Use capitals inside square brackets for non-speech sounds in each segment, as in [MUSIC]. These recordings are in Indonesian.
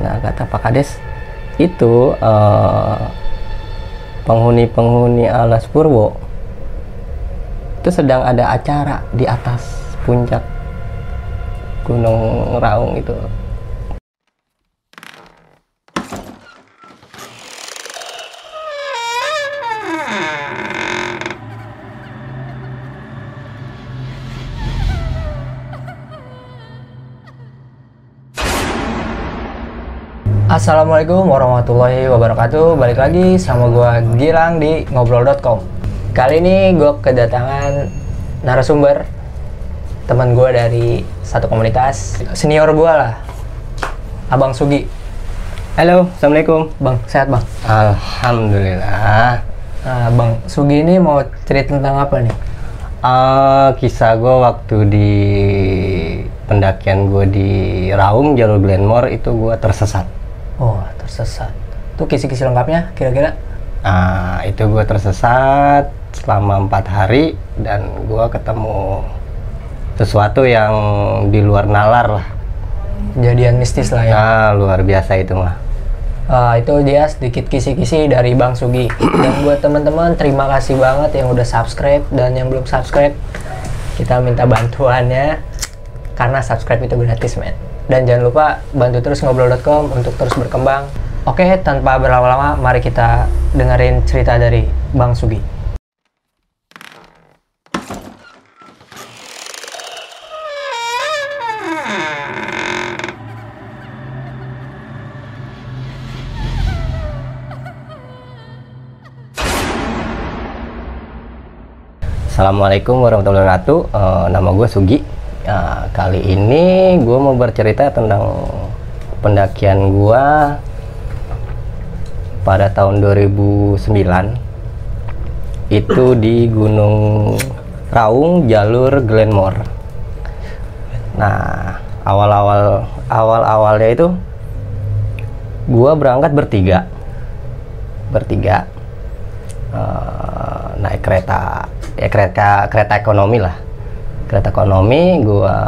Nah kata Pak Kades itu eh, penghuni-penghuni alas Purwo itu sedang ada acara di atas puncak Gunung Raung itu. Assalamualaikum warahmatullahi wabarakatuh. Balik lagi sama gua Gilang di ngobrol.com Kali ini gue kedatangan narasumber Teman gue dari satu komunitas Senior gue lah Abang Sugi. Halo, Assalamualaikum. Bang, sehat bang? Alhamdulillah. Nah, Bang Sugi ini mau cerita tentang apa nih? Uh, kisah gue waktu di pendakian gue di Raung, jalur Glenmore itu gue tersesat Oh, tersesat. Tuh kisi-kisi lengkapnya kira-kira? Nah, itu gue tersesat selama empat hari dan gue ketemu sesuatu yang di luar nalar lah. Kejadian mistis lah ya? Nah, luar biasa itu mah. Uh, itu dia sedikit kisi-kisi dari Bang Sugi. dan buat teman-teman terima kasih banget yang udah subscribe dan yang belum subscribe kita minta bantuannya karena subscribe itu gratis men. Dan jangan lupa bantu terus ngobrol.com untuk terus berkembang. Oke, tanpa berlama-lama, mari kita dengerin cerita dari Bang Sugi. Assalamualaikum warahmatullahi wabarakatuh. Uh, nama gue Sugi Nah, kali ini gue mau bercerita tentang pendakian gue pada tahun 2009 itu di Gunung Raung jalur Glenmore. Nah, awal-awal awal-awalnya itu gue berangkat bertiga, bertiga. Uh, naik kereta, ya kereta kereta ekonomi lah kereta ekonomi gua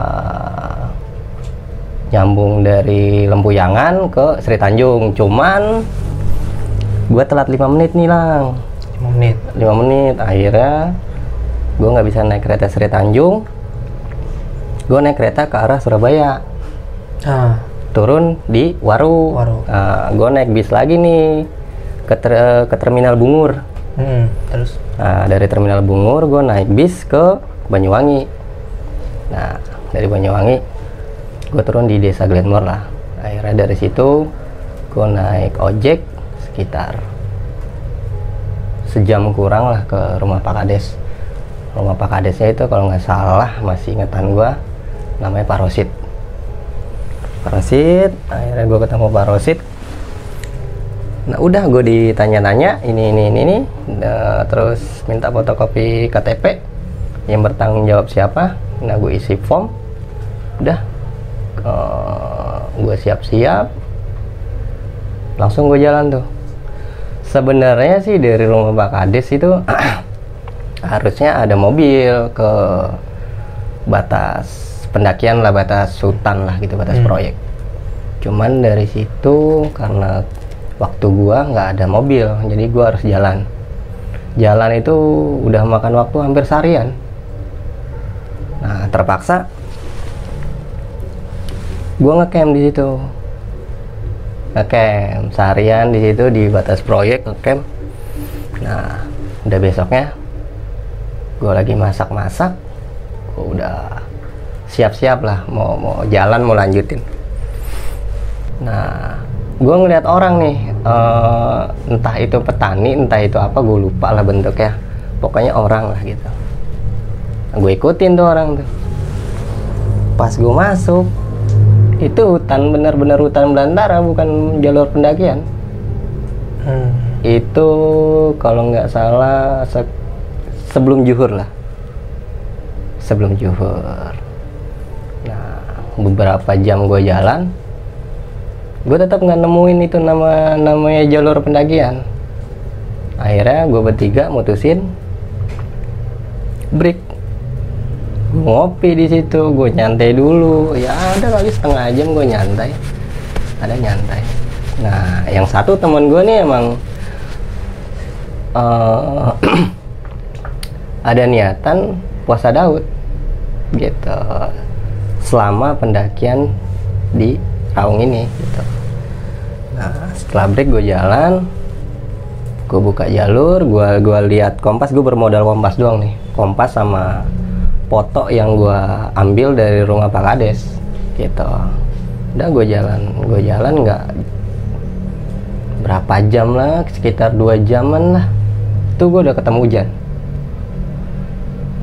nyambung dari Lempuyangan ke Sri Tanjung. Cuman gua telat 5 menit nih lang. 5 menit? 5 menit. Akhirnya gua nggak bisa naik kereta Sri Tanjung. Gua naik kereta ke arah Surabaya. Ah. turun di Waru, Waru. Nah, gua naik bis lagi nih ke, ter ke terminal Bungur. Hmm, terus? Nah, dari terminal Bungur gue naik bis ke Banyuwangi nah dari Banyuwangi gue turun di desa Glenmore lah. Akhirnya dari situ gue naik ojek sekitar sejam kurang lah ke rumah Pak Kades. Rumah Pak Kadesnya itu kalau nggak salah masih ingetan gue namanya Pak Rosid. Pak Rosid akhirnya gue ketemu Pak Rosid. Nah udah gue ditanya-tanya ini ini ini ini. Nah, terus minta fotokopi KTP yang bertanggung jawab siapa nah gue isi form. Udah. Uh, gue siap-siap. Langsung gue jalan tuh. Sebenarnya sih dari rumah Pak Kades itu [CLEARS THROAT] harusnya ada mobil ke batas pendakian lah batas hutan lah gitu batas hmm. proyek. Cuman dari situ karena waktu gua nggak ada mobil jadi gua harus jalan. Jalan itu udah makan waktu hampir seharian terpaksa gue ngecamp di situ. Ngecamp seharian di situ di batas proyek ngecamp. Nah udah besoknya gue lagi masak-masak gue udah siap-siap lah mau mau jalan mau lanjutin. Nah gue ngeliat orang nih uh, entah itu petani entah itu apa gue lupa lah bentuknya. Pokoknya orang lah gitu. Gue ikutin tuh orang tuh pas gue masuk itu hutan benar-benar hutan belantara bukan jalur pendakian. Hmm. itu kalau nggak salah se sebelum juhur lah. Sebelum juhur. Nah beberapa jam gue jalan gue tetap nggak nemuin itu nama namanya jalur pendakian. Akhirnya gue bertiga mutusin break ngopi di situ gue nyantai dulu. Ya ada kali setengah jam gue nyantai. Ada nyantai. Nah yang satu temen gue nih emang uh, [CLEARS THROAT] ada niatan puasa Daud gitu. Selama pendakian di Raung ini gitu. Nah setelah break gue jalan gue buka jalur gue gua lihat kompas gue bermodal kompas doang nih. Kompas sama foto yang gue ambil dari rumah Pak Kades gitu. Udah gue jalan gue jalan nggak berapa jam lah sekitar dua jaman lah. Itu gue udah ketemu hujan.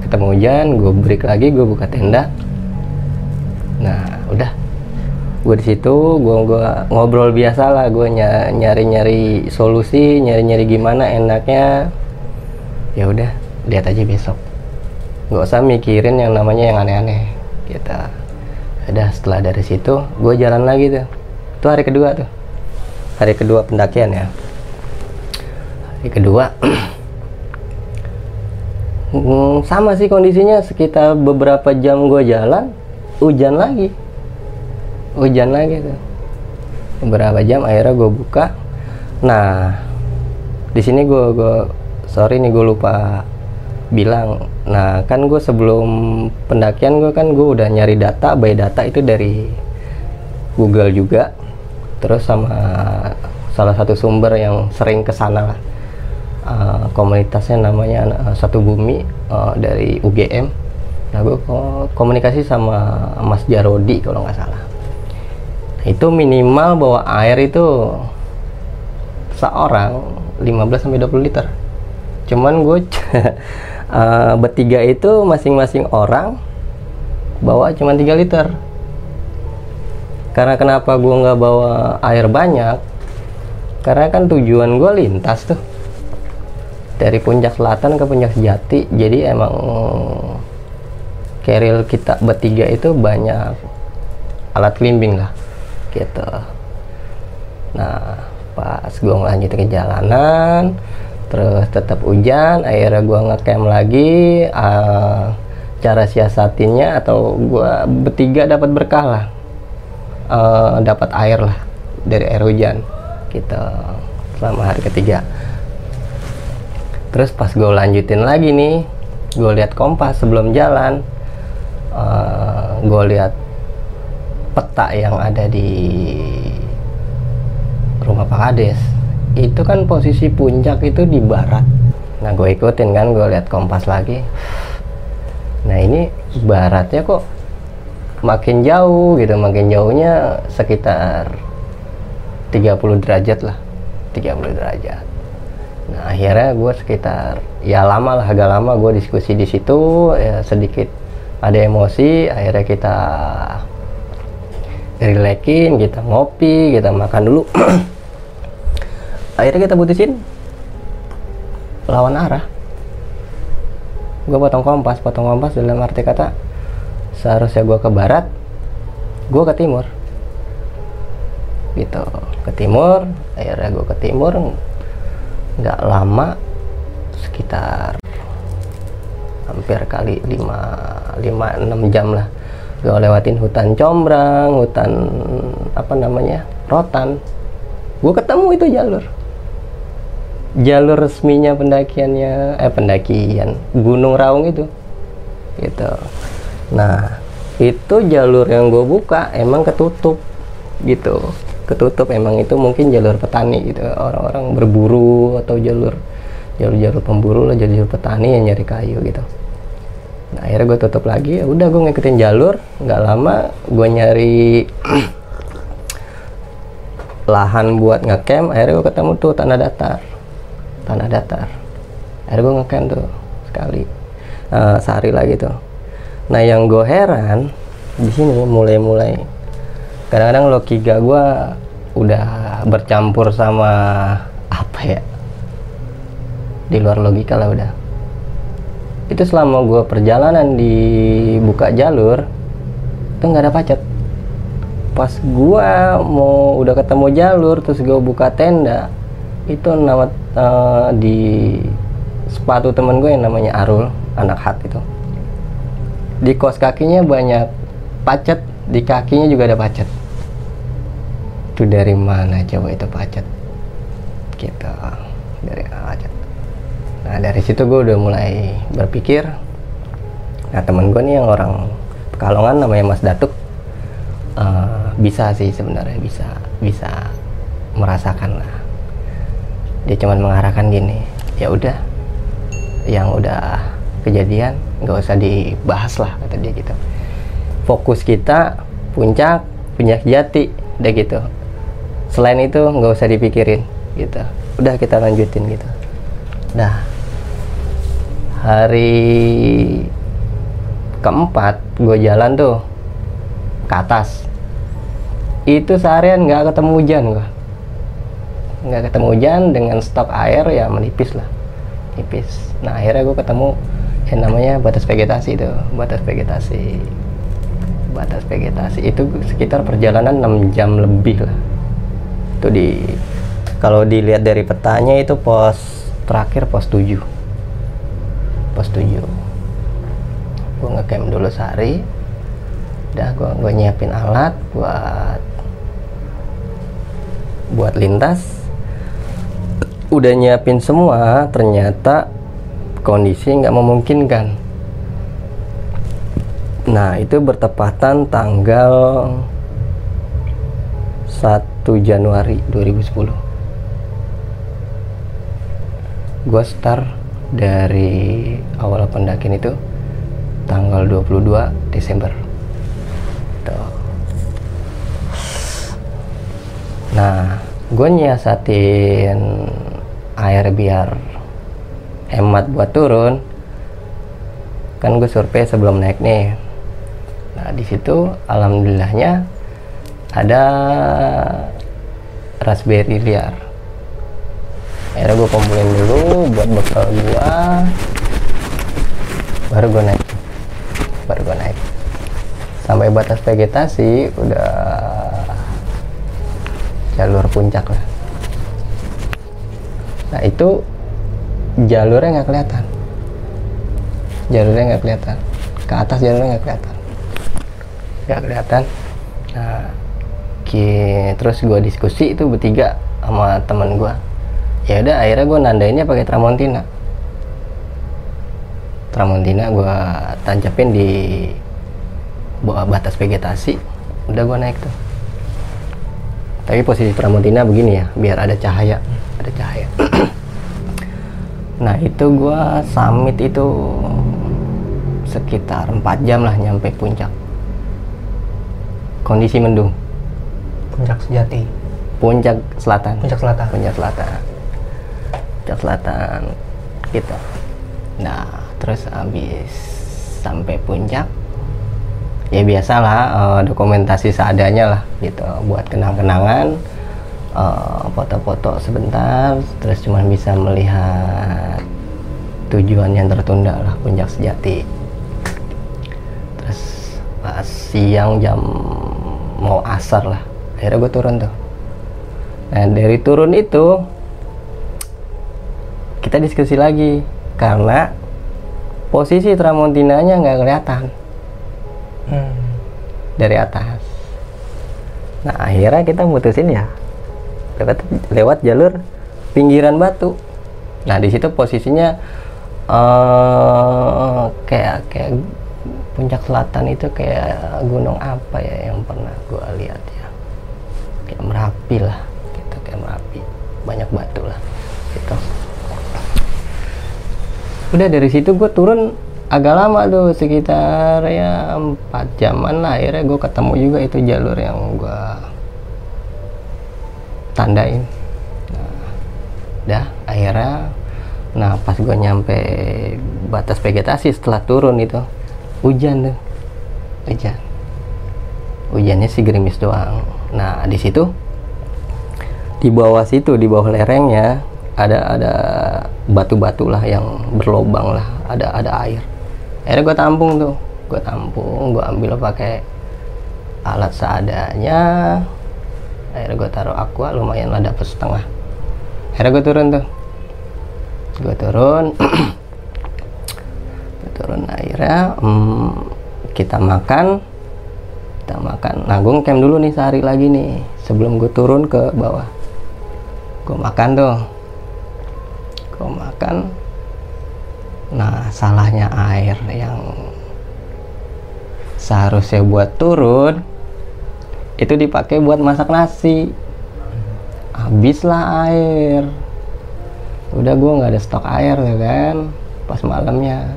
Ketemu hujan gue break lagi gue buka tenda. Nah udah. Gue di situ gue gua ngobrol biasa lah gue nyari nyari solusi nyari nyari gimana enaknya. Ya udah lihat aja besok nggak usah mikirin yang namanya yang aneh-aneh. Kita udah setelah dari situ gue jalan lagi tuh. Itu hari kedua tuh. Hari kedua pendakian ya. Hari kedua [CLEARS THROAT] hmm, sama sih kondisinya. Sekitar beberapa jam gue jalan hujan lagi. Hujan lagi tuh. Beberapa jam akhirnya gue buka. Nah di sini gue gue sorry nih gue lupa bilang nah kan gue sebelum pendakian gue kan gue udah nyari data by data itu dari Google juga. Terus sama salah satu sumber yang sering ke sana lah. Uh, komunitasnya namanya uh, satu bumi uh, dari UGM nah gue komunikasi sama Mas Jarodi kalau nggak salah. Itu minimal bawa air itu seorang 15 sampai 20 liter. Cuman gue [LAUGHS] uh, bertiga itu masing-masing orang bawa cuma 3 liter. Karena kenapa gue nggak bawa air banyak? Karena kan tujuan gue lintas tuh. Dari puncak selatan ke puncak sejati jadi emang keril kita bertiga itu banyak alat climbing lah gitu. Nah pas gue ngelanjutin ke jalanan terus tetap hujan akhirnya gue ngecamp lagi uh, cara siasatinnya atau gue bertiga dapat berkah lah. Uh, dapat air lah dari air hujan gitu selama hari ketiga. Terus pas gue lanjutin lagi nih gue lihat kompas sebelum jalan uh, gue lihat peta yang ada di rumah Pak Kades itu kan posisi puncak itu di barat. Nah gue ikutin kan gue lihat kompas lagi. Nah ini baratnya kok makin jauh gitu. Makin jauhnya sekitar 30 derajat lah. 30 derajat. Nah akhirnya gue sekitar ya lama lah agak lama gue diskusi di situ ya sedikit ada emosi. Akhirnya kita relaxin kita ngopi kita makan dulu [CLEARS THROAT] akhirnya kita putusin. Lawan arah. Gue potong kompas potong kompas dalam arti kata seharusnya gue ke barat gue ke timur. Gitu. Ke timur akhirnya gue ke timur nggak lama sekitar hampir kali 5 5 6 jam lah gue lewatin hutan combrang hutan apa namanya rotan. Gue ketemu itu jalur jalur resminya pendakiannya eh pendakian Gunung Raung itu. Gitu. Nah itu jalur yang gue buka emang ketutup gitu. Ketutup emang itu mungkin jalur petani gitu. Orang-orang berburu atau jalur jalur-jalur pemburu lah jalur, jalur petani yang nyari kayu gitu. Nah akhirnya gue tutup lagi ya udah gue ngikutin jalur. Nggak lama gue nyari [CLEARS THROAT] lahan buat ngecamp akhirnya gue ketemu tuh tanah datar tanah datar. Akhirnya gue ngecamp tuh sekali uh, sehari lagi tuh. Nah yang gue heran di sini mulai-mulai kadang-kadang logika gue udah bercampur sama apa ya? Di luar logika lah udah. Itu selama gue perjalanan di buka jalur itu nggak ada pacet. Pas gue mau udah ketemu jalur terus gue buka tenda itu nama uh, di sepatu temen gue yang namanya Arul anak hat itu. Di kos kakinya banyak pacet di kakinya juga ada pacet. Itu dari mana coba itu pacet? Gitu dari pacet nah dari situ gue udah mulai berpikir. Nah temen gue nih yang orang Pekalongan namanya Mas Datuk eh, bisa sih sebenarnya bisa bisa merasakan lah dia cuma mengarahkan gini ya udah yang udah kejadian nggak usah dibahas lah kata dia gitu. Fokus kita puncak puncak jati udah gitu. Selain itu nggak usah dipikirin gitu. Udah kita lanjutin gitu. Dah hari keempat gue jalan tuh ke atas. Itu seharian nggak ketemu hujan gue nggak ketemu hujan dengan stok air ya menipis lah. Nipis. Nah akhirnya gue ketemu yang namanya batas vegetasi itu. Batas vegetasi. Batas vegetasi itu sekitar perjalanan 6 jam lebih lah. Itu di kalau dilihat dari petanya itu pos terakhir pos 7 pos 7 gue ngecamp dulu sehari. Udah gue gue nyiapin alat buat buat lintas udah nyiapin semua ternyata kondisi nggak memungkinkan. Nah itu bertepatan tanggal 1 Januari 2010 gue start dari awal pendakian itu tanggal 22 Desember. Nah gue nyiasatin air biar hemat buat turun. Kan gue survei sebelum naik nih. Nah di situ alhamdulillahnya ada raspberry liar. Akhirnya gue kumpulin dulu buat bekal gue baru gue naik. Baru gue naik. Sampai batas vegetasi udah jalur puncak lah nah itu jalurnya nggak kelihatan. Jalurnya nggak kelihatan. Ke atas jalurnya nggak kelihatan. Nggak kelihatan. Nah terus gue diskusi itu bertiga sama temen gue ya udah akhirnya gue nandainnya pakai tramontina. Tramontina gue tancapin di batas vegetasi. Udah gue naik tuh. Tapi posisi tramontina begini ya biar ada cahaya ada cahaya. [CLEARS THROAT] Nah itu gua summit itu sekitar 4 jam lah nyampe puncak. Kondisi mendung. Puncak sejati. puncak selatan. Puncak selatan. puncak selatan. Puncak selatan gitu nah terus habis sampai puncak ya biasalah eh, dokumentasi seadanya lah gitu buat kenang-kenangan eh, foto-foto sebentar terus cuma bisa melihat tujuan yang tertunda lah puncak sejati terus pas siang jam mau asar lah akhirnya gue turun tuh nah dari turun itu kita diskusi lagi karena posisi tramontinanya nggak kelihatan Hmm. dari atas. Nah akhirnya kita mutusin ya lewat lewat jalur pinggiran batu. Nah di situ posisinya eh kayak kayak puncak selatan itu kayak gunung apa ya yang pernah gua lihat ya kayak merapi lah gitu kayak merapi banyak batu lah gitu. Udah dari situ gue turun agak lama tuh sekitar ya empat jaman lah akhirnya gue ketemu juga itu jalur yang gue tandain. Dah akhirnya nah pas gue nyampe batas vegetasi setelah turun itu hujan tuh. Hujan. Hujannya sih gerimis doang. Nah di situ di bawah situ di bawah lerengnya ada ada batu-batu lah yang berlobang lah. Ada ada air. Akhirnya gue tampung tuh. Gue tampung gue ambil pakai alat seadanya akhirnya gue taruh aqua lumayan lah dapet setengah. Akhirnya gue turun tuh. Gue turun. [CLEARS THROAT] Gua turun akhirnya hmm, kita makan. Kita makan. Nanggung camp dulu nih sehari lagi nih sebelum gue turun ke bawah. Gue makan tuh. Gue makan. Nah salahnya air yang seharusnya buat turun itu dipakai buat masak nasi. Habislah air. Udah gue nggak ada stok air ya kan pas malamnya.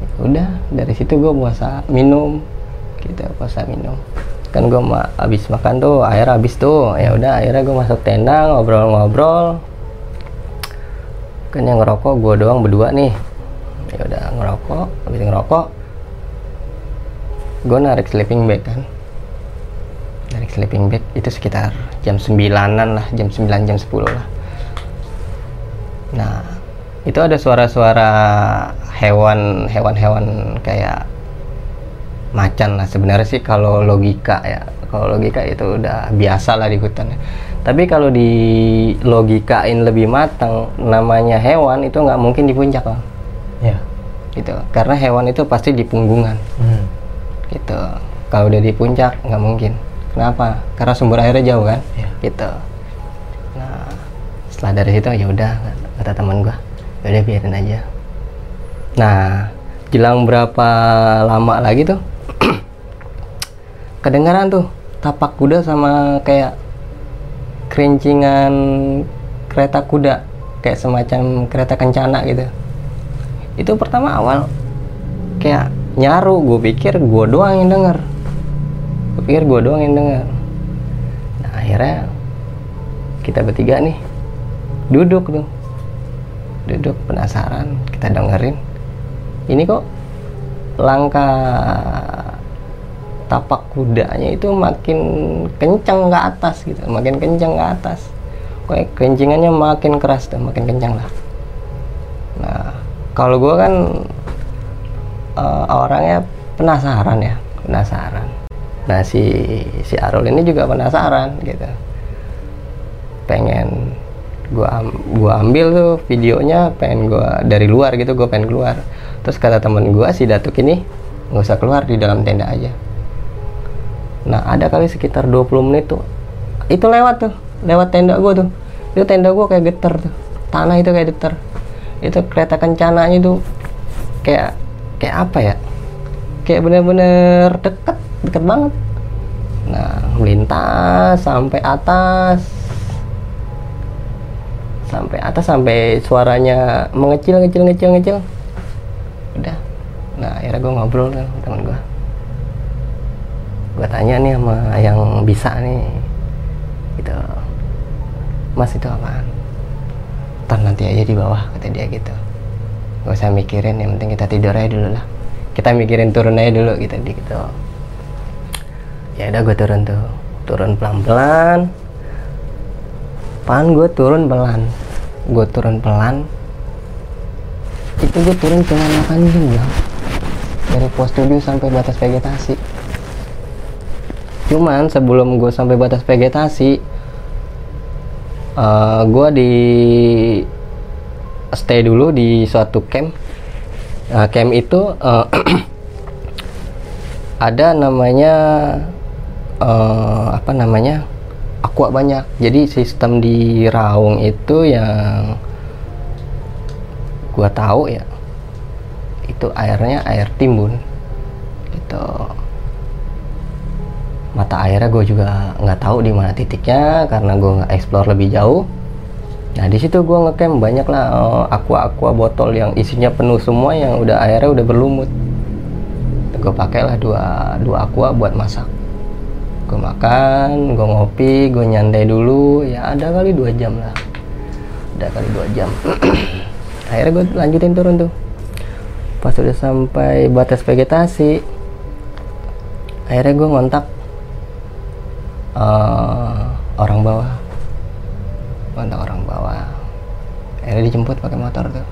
Ya udah dari situ gue puasa minum. Gitu puasa minum. Kan gue ma habis makan tuh air habis tuh. Ya udah akhirnya gue masuk tenda ngobrol-ngobrol. Kan yang ngerokok gue doang berdua nih. Ya udah ngerokok habis ngerokok gue narik sleeping bag kan sleeping bag itu sekitar jam 9an lah jam 9 jam 10 lah. Nah itu ada suara-suara hewan hewan-hewan kayak macan lah. Sebenarnya sih kalau logika ya kalau logika itu udah biasa lah di hutan ya. tapi kalau di logikain lebih matang namanya hewan itu nggak mungkin di puncak lah ya gitu. Karena hewan itu pasti di punggungan. Hmm. gitu. Kalau udah di puncak nggak mungkin kenapa? Karena sumber airnya jauh kan? Iya. gitu. Nah setelah dari situ ya udah kata teman gua ya udah biarin aja. Nah jelang berapa lama lagi tuh [CLEARS THROAT] kedengaran tuh tapak kuda sama kayak kerincingan kereta kuda kayak semacam kereta kencana gitu. Itu pertama awal kayak nyaru gue pikir gue doang yang denger pikir gue doang yang denger. Nah akhirnya kita bertiga nih duduk tuh. Duduk penasaran kita dengerin. Ini kok langkah tapak kudanya itu makin kencang ke atas gitu makin kencang ke atas. Kayak kencingannya makin keras tuh makin kencang lah. Nah kalau gue kan eh, orangnya penasaran ya penasaran nah si si Arul ini juga penasaran gitu. Pengen gua gua ambil tuh videonya pengen gua dari luar gitu gua pengen keluar. Terus kata temen gua si Datuk ini nggak usah keluar di dalam tenda aja. Nah ada kali sekitar 20 menit tuh itu lewat tuh lewat tenda gua tuh. Itu tenda gua kayak getar tuh tanah itu kayak getar itu kereta kencananya tuh kayak kayak apa ya kayak bener-bener deket deket banget. Nah melintas sampai atas. Sampai atas sampai suaranya mengecil ngecil ngecil ngecil. Udah. Nah akhirnya gue ngobrol kan teman gue gue tanya nih sama yang bisa nih gitu. Mas itu apaan? Ntar nanti aja di bawah kata dia gitu. Gak usah mikirin yang penting kita tidur aja dulu lah kita mikirin turun aja dulu gitu gitu ya udah gue turun tuh. Turun pelan pelan pan gue turun pelan? Gue turun pelan. Itu gue turun cuma 8 jam Bang. dari pos 7 sampai batas vegetasi. Cuman sebelum gue sampai batas vegetasi eh gue di stay dulu di suatu camp Nah, camp itu eh, [CLEARS THROAT] ada namanya eh, apa namanya aqua banyak. Jadi sistem di Raung itu yang gua tahu ya itu airnya air timbun gitu. Mata airnya gue juga nggak tahu di mana titiknya karena gue nggak explore lebih jauh nah di situ gue ngecamp banyak lah eh, aqua aqua botol yang isinya penuh semua yang udah airnya udah berlumut. Gue pakailah dua dua aqua buat masak. Gue makan gue ngopi gue nyantai dulu. Ya ada kali dua jam lah. Ada kali dua jam. [CLEARS THROAT] Akhirnya gue lanjutin turun tuh. Pas udah sampai batas vegetasi akhirnya gue ngontak eh, orang bawah ngontak orang bawah. Akhirnya dijemput pakai motor tuh.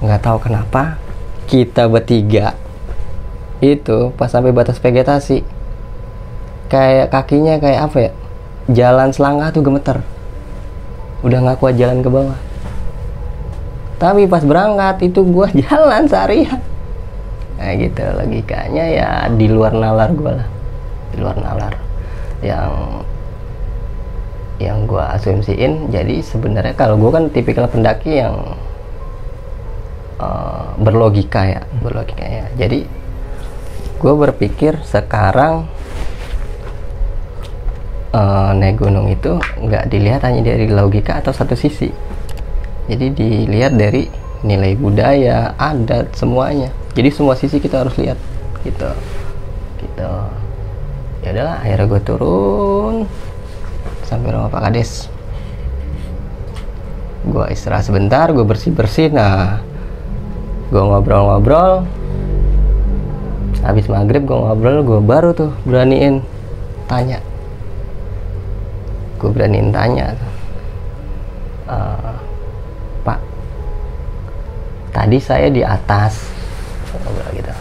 Nggak tahu kenapa kita bertiga itu pas sampai batas vegetasi kayak kakinya kayak apa ya? Jalan selangkah tuh gemeter. Udah nggak kuat jalan ke bawah. Tapi pas berangkat itu gua [LAUGHS] jalan seharian. Nah gitu. Logikanya ya di luar nalar gua lah. Di luar nalar yang yang gue asumsiin jadi sebenarnya kalau gue kan tipikal pendaki yang uh, berlogika ya berlogika ya. Jadi gue berpikir sekarang uh, naik gunung itu nggak dilihat hanya dari logika atau satu sisi. Jadi dilihat dari nilai budaya adat semuanya. Jadi semua sisi kita harus lihat gitu. Gitu. Ya udahlah akhirnya gue turun sampai rumah Pak Kades. Gue istirahat sebentar gue bersih bersih nah gue ngobrol-ngobrol. Habis maghrib gue ngobrol gue baru tuh beraniin tanya. Gue beraniin tanya uh, Pak tadi saya di atas. Ngobrol gitu.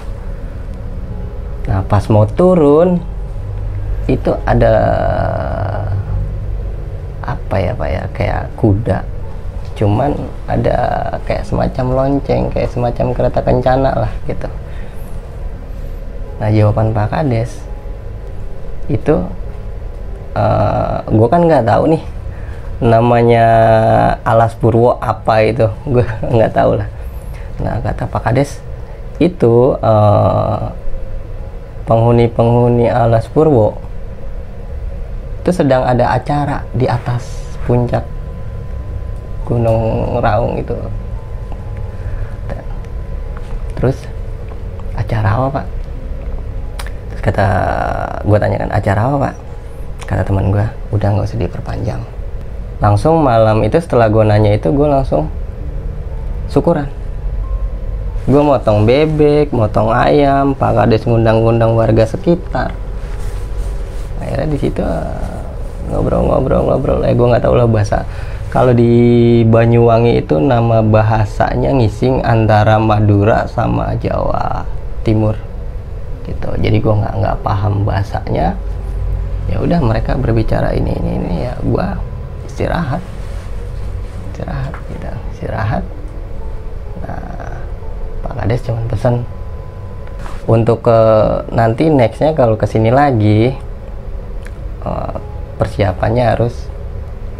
Nah pas mau turun itu ada apa ya pak ya kayak kuda. Cuman ada kayak semacam lonceng kayak semacam kereta kencana lah gitu. Nah jawaban Pak Kades itu uh, eh, gue kan nggak tahu nih namanya alas purwo apa itu. [LAUGHS] Gue nggak tahu lah. Nah kata Pak Kades itu uh, penghuni-penghuni alas purwo itu sedang ada acara di atas puncak Gunung Raung itu. Terus acara apa pak? Terus kata gue tanyakan acara apa pak? Kata teman gue udah nggak usah diperpanjang. Langsung malam itu setelah gue nanya itu gue langsung syukuran. Gue motong bebek motong ayam pak kades ngundang-ngundang warga sekitar. Akhirnya di situ ngobrol-ngobrol-ngobrol. Eh gue nggak tahu lah bahasa. Kalau di Banyuwangi itu nama bahasanya ngising antara Madura sama Jawa Timur. Gitu. Jadi gue nggak nggak paham bahasanya. Ya udah mereka berbicara ini ini ini. Ya gue istirahat. Istirahat gitu. Istirahat. Nah Pak Kades cuma pesan untuk ke nanti nextnya kalau ke sini lagi uh, persiapannya harus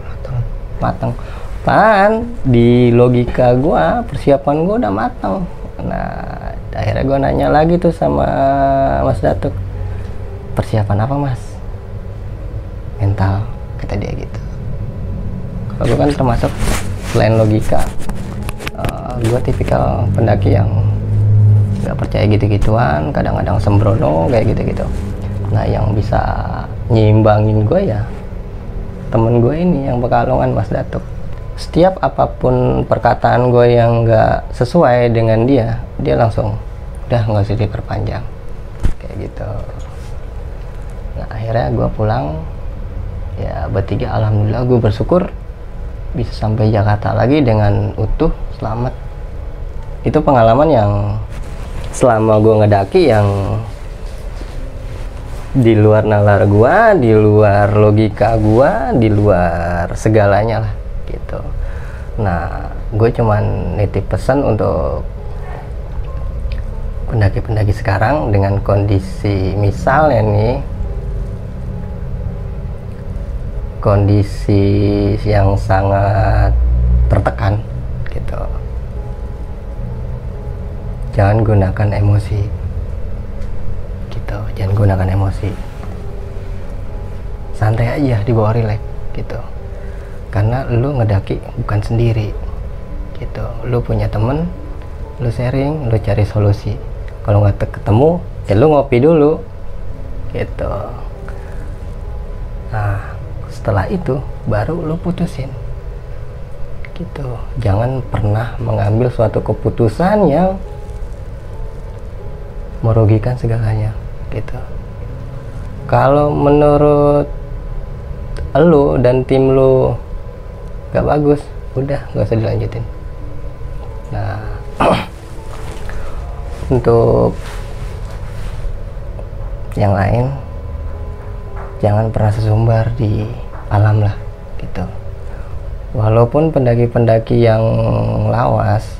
matang. Matang. Pan di logika gua persiapan gua udah matang. Nah akhirnya gua nanya lagi tuh sama Mas Datuk persiapan apa Mas? Mental kata dia gitu. Kalau gua kan termasuk selain logika uh, gua tipikal pendaki yang nggak percaya gitu-gituan kadang-kadang sembrono kayak gitu-gitu. Nah yang bisa nyimbangin gue ya temen gue ini yang pekalongan Mas Datuk. Setiap apa pun perkataan gue yang nggak sesuai dengan dia dia langsung udah nggak usah diperpanjang. Kayak gitu. Nah akhirnya gue pulang. Ya bertiga alhamdulillah gue bersyukur bisa sampai Jakarta lagi dengan utuh selamat. Itu pengalaman yang selama gue ngedaki yang di luar nalar gua, di luar logika gua, di luar segalanya lah gitu. Nah, gue cuman nitip pesan untuk pendaki-pendaki sekarang dengan kondisi misalnya nih kondisi yang sangat tertekan gitu. Jangan gunakan emosi jangan gunakan emosi. Santai aja di bawah relax gitu. Karena lu ngedaki bukan sendiri gitu. Lu punya temen lu sharing lu cari solusi. Kalau nggak ketemu ya lu ngopi dulu gitu. Nah setelah itu baru lu putusin gitu. Jangan pernah mengambil suatu keputusan yang merugikan segalanya gitu. Kalau menurut lu dan tim lu gak bagus udah gak usah dilanjutin. Nah [CLEARS THROAT] untuk yang lain jangan pernah sesumbar di alam lah gitu. Walaupun pendaki-pendaki yang lawas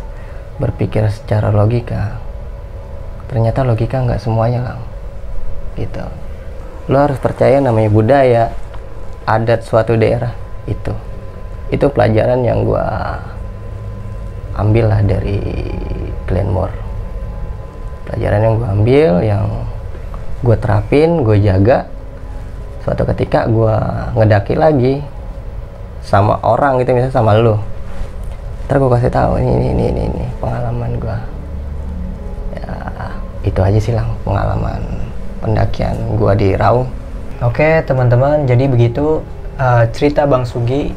berpikir secara logika ternyata logika nggak semuanya lang gitu. Lo harus percaya namanya budaya adat suatu daerah itu. Itu pelajaran yang gua ambil lah dari Glenmore. Pelajaran yang gua ambil yang gue terapin gue jaga suatu ketika gue ngedaki lagi sama orang gitu misalnya sama lo. Ntar gue kasih tahu ini ini ini ini, pengalaman gue ya itu aja sih lang pengalaman pendakian gue di Raung Oke teman-teman, jadi begitu uh, cerita Bang Sugi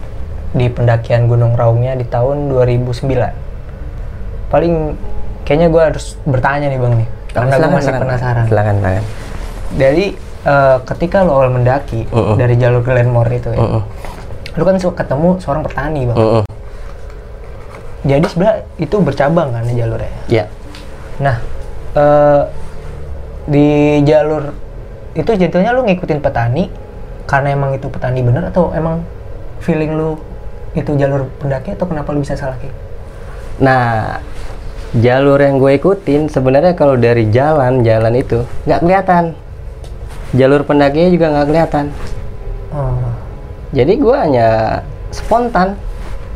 di pendakian Gunung Raungnya di tahun 2009. Paling kayaknya gue harus bertanya nih Bang nih, karena gue masih penasaran. silakan silakan Dari uh, ketika lo awal mendaki Uh-uh. dari jalur Glenmore itu ya, Mm-mm. lo kan suka ketemu seorang petani Bang. Mm-mm. Jadi sebenarnya itu bercabang kan ya jalurnya. ya Nah, eh, di jalur itu jatuhnya lu ngikutin petani karena emang itu petani bener atau emang feeling lu itu jalur pendaki atau kenapa lu bisa salah kayak? Nah, jalur yang gue ikutin sebenarnya kalau dari jalan jalan itu nggak kelihatan. Jalur pendakinya juga nggak kelihatan. Oh, Jadi gue hanya spontan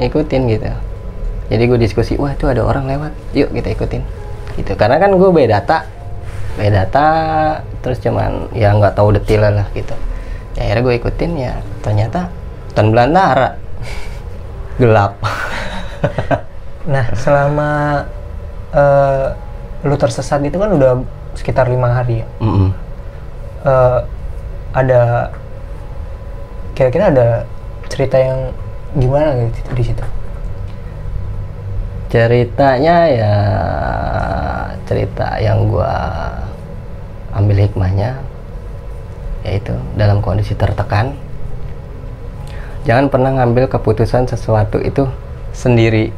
ngikutin gitu. Jadi gue diskusi, wah itu ada orang lewat, yuk kita ikutin. Gitu. Karena kan gue beda data, beda data, terus cuman ya nggak tahu detail lah gitu. Ya, akhirnya gue ikutin ya ternyata hutan belantara [LAUGHS] gelap. [LAUGHS] nah selama eh, lu tersesat itu kan udah sekitar lima hari ya. Mm-mm. Eh, ada kira-kira ada cerita yang gimana gitu di situ? ceritanya ya cerita yang gua ambil hikmahnya yaitu dalam kondisi tertekan. Jangan pernah ngambil keputusan sesuatu itu sendiri.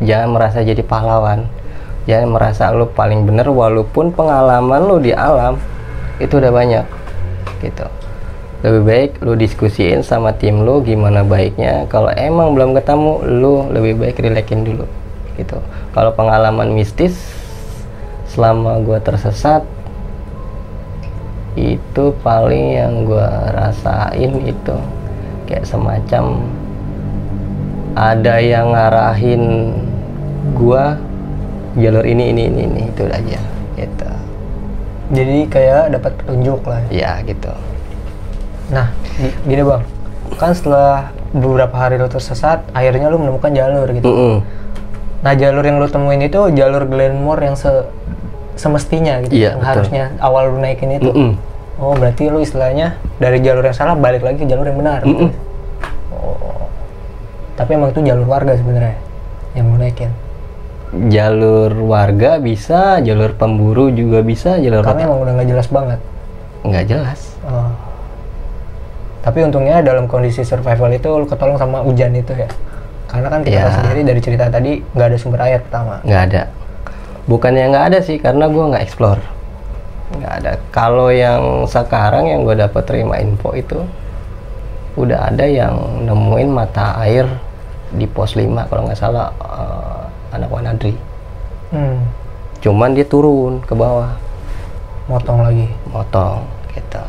Jangan merasa jadi pahlawan. Jangan merasa lu paling bener walaupun pengalaman lu di alam itu udah banyak gitu. Lebih baik lu diskusiin sama tim lu gimana baiknya. Kalau emang belum ketemu lu lebih baik relaxin dulu gitu. Kalau pengalaman mistis selama gua tersesat itu paling yang gua rasain itu kayak semacam ada yang ngarahin gua jalur ini ini ini ini itu aja gitu Jadi kayak dapat petunjuk lah. ya. gitu Nah, gi- gini bang, kan setelah beberapa hari lu tersesat, akhirnya lu menemukan jalur gitu. Mm-mm. Nah, jalur yang lu temuin itu jalur Glenmore yang se semestinya gitu, Iya, yang betul. harusnya awal lu naikin itu. Mm-mm. Oh, berarti lu istilahnya dari jalur yang salah balik lagi ke jalur yang benar. Mm-mm. Oh. Tapi emang itu jalur warga sebenarnya yang lu naikin. jalur warga bisa jalur pemburu juga bisa jalur Karena emang udah nggak jelas banget. nggak jelas Oh. Tapi untungnya dalam kondisi survival itu lu ketolong sama hujan itu ya. Karena kan kita Ya. sendiri dari cerita tadi nggak ada sumber air pertama. nggak ada bukannya nggak ada sih karena gua nggak explore nggak ada kalau yang sekarang yang gue dapat terima info itu udah ada yang nemuin mata air di pos 5 kalau nggak salah eh, anak Wanadri Hmm. cuman dia turun ke bawah Motong lagi. motong gitu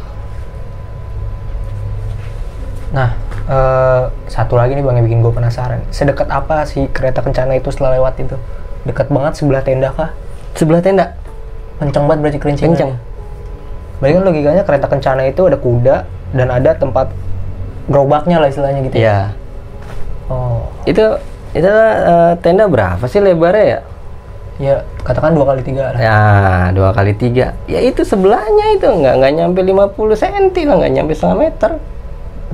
Nah, eh, satu lagi nih bang yang bikin gue penasaran. Sedekat apa sih kereta kencana itu setelah lewat itu? Dekat banget sebelah tenda kah? sebelah tenda Kenceng banget berarti kerincingannya. kenceng Berarti kan logikanya kereta kencana itu ada kuda dan ada tempat gerobaknya lah istilahnya gitu. ya Oh, itu itu eh, tenda berapa sih lebarnya ya ya katakan dua kali tiga lah. Ya, dua kali tiga. Ya itu sebelahnya itu nggak nggak nyampe 50 cm lah, nggak nyampe setengah meter.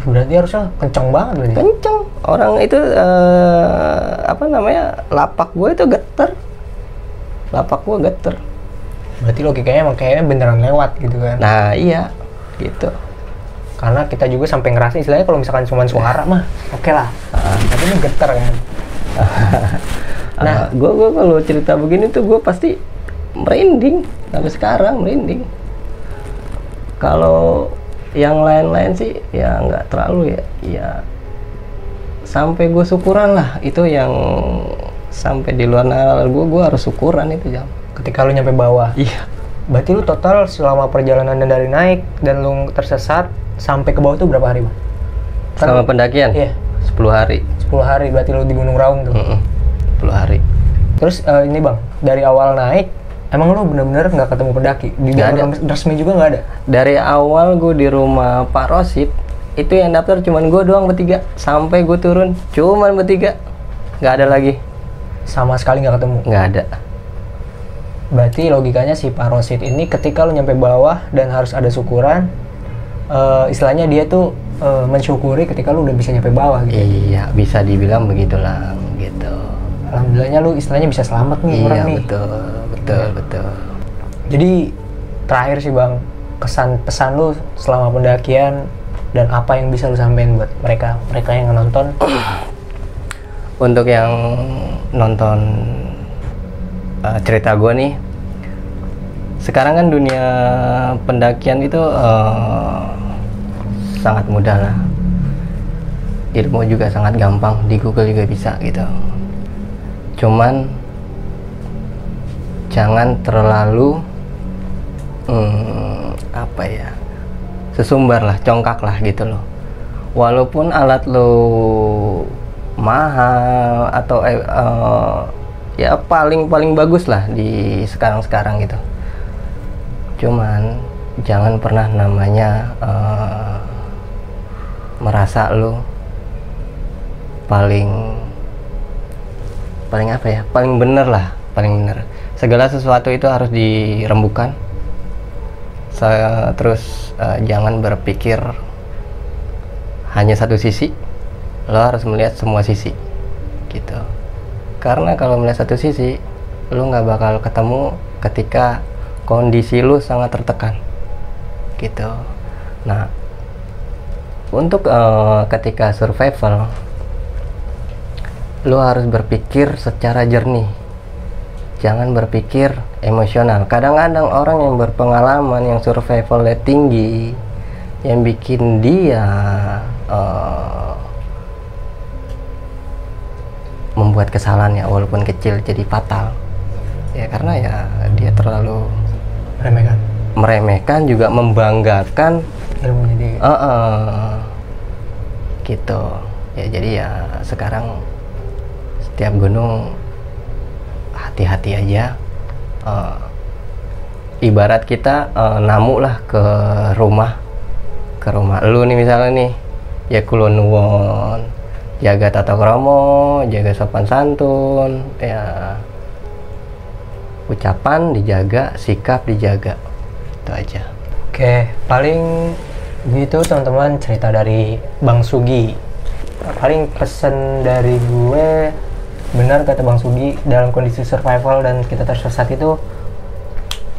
Berarti harusnya kenceng banget berarti. Kenceng. Orang itu eh, apa namanya lapak gue itu geter. Lapak gue geter. Berarti logikanya emang kayaknya beneran lewat gitu kan. Nah iya, gitu. Karena kita juga sampai ngerasa istilahnya kalau misalkan cuma suara mah oke lah. Tapi ini getar kan. [LAUGHS] Nah, gue gue kalau cerita begini tuh gue pasti merinding sampai sekarang merinding. Kalau yang lain-lain sih ya nggak terlalu ya, ya sampai gue syukuran lah itu yang sampai di luar nalar gue gue harus syukuran itu jam. Ketika lu nyampe bawah. Iya. Berarti lu total selama perjalanan dan dari naik dan lu tersesat sampai ke bawah tuh berapa hari bang? Kan- Sama pendakian? Iya, 10 hari. 10 hari berarti lu di Gunung Raung tuh. Mm-mm. 10 hari. Terus eh, ini bang, dari awal naik, emang lu bener-bener nggak ketemu pendaki? Di Nggak jalur resmi juga nggak ada? Dari awal gue di rumah Pak Rosid, itu yang daftar cuman gue doang bertiga. Sampai gue turun, cuman bertiga. Nggak ada lagi. Sama sekali nggak ketemu. Nggak ada. Berarti logikanya si parosit ini ketika lu nyampe bawah dan harus ada syukuran, eh, istilahnya dia tuh eh, mensyukuri ketika lu udah bisa nyampe bawah gitu. Iya, bisa dibilang begitulah gitu. Alhamdulillahnya lu istilahnya bisa selamat nih orang Iya, nih. betul, betul, betul. Jadi terakhir sih bang, kesan pesan lu selama pendakian dan apa yang bisa lu sampaikan buat mereka mereka yang nonton [CLEARS THROAT] Untuk yang nonton uh, cerita gue nih, sekarang kan dunia pendakian itu uh, sangat mudah lah. Ilmu juga sangat gampang, di Google juga bisa gitu. Cuman jangan terlalu hmm, apa ya sesumbar lah, congkak lah gitu loh. Walaupun alat lo mahal atau eh, eh, ya paling paling bagus lah di sekarang-sekarang gitu. Cuman jangan pernah namanya eh, merasa lo paling paling apa ya paling bener lah paling bener segala sesuatu itu harus dirembukan. Saya terus eh, jangan berpikir hanya satu sisi. Lo harus melihat semua sisi gitu. Karena kalau melihat satu sisi lo nggak bakal ketemu ketika kondisi lo sangat tertekan gitu. Nah untuk eh, ketika survival lo harus berpikir secara jernih jangan berpikir emosional. Kadang-kadang orang yang berpengalaman yang survivalnya tinggi yang bikin dia eh, membuat kesalahan ya walaupun kecil jadi fatal. Ya karena ya dia terlalu meremehkan. meremehkan juga membanggakan. Ilmunya dia. Eh, eh. gitu. Ya jadi ya sekarang setiap gunung hati-hati aja. Eh, ibarat kita eh, namu lah ke rumah ke rumah lu nih misalnya nih. Ya kulon nuwun jaga tata krama jaga sopan santun ya. Ucapan dijaga sikap dijaga. Itu aja. Oke, paling gitu teman-teman cerita dari Bang Sugi. Paling pesan dari gue benar kata Bang Sugi dalam kondisi survival dan kita tersesat itu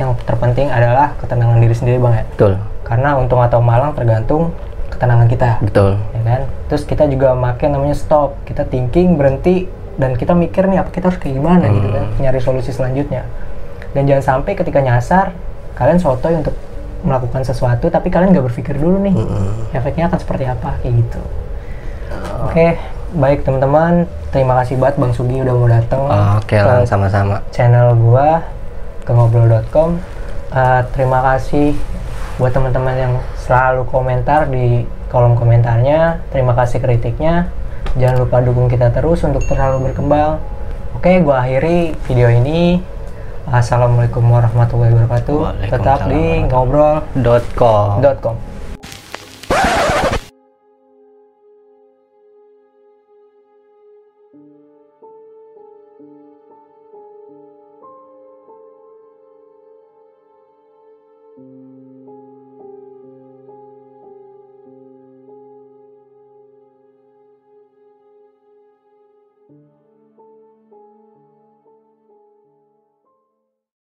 yang terpenting adalah ketenangan diri sendiri Bang ya. betul Karena untung atau malang tergantung ketenangan kita. betul Ya kan? Terus kita juga makin namanya stop. Kita thinking, berhenti dan kita mikir nih apa kita harus kayak gimana gitu kan, nyari solusi selanjutnya. Dan jangan sampai ketika nyasar kalian sotoy untuk melakukan sesuatu tapi kalian nggak berpikir dulu nih efeknya akan seperti apa kayak gitu. Oke, baik teman-teman, terima kasih banget Bang Sugi udah mau datang oke lah sama-sama channel gua ke ngobrol.com. Uh, terima kasih buat teman-teman yang selalu komentar di kolom komentarnya. Terima kasih kritiknya. Jangan lupa dukung kita terus untuk terlalu berkembang. Oke, gua akhiri video ini. Assalamualaikum warahmatullahi wabarakatuh. Tetap di ngobrol.com.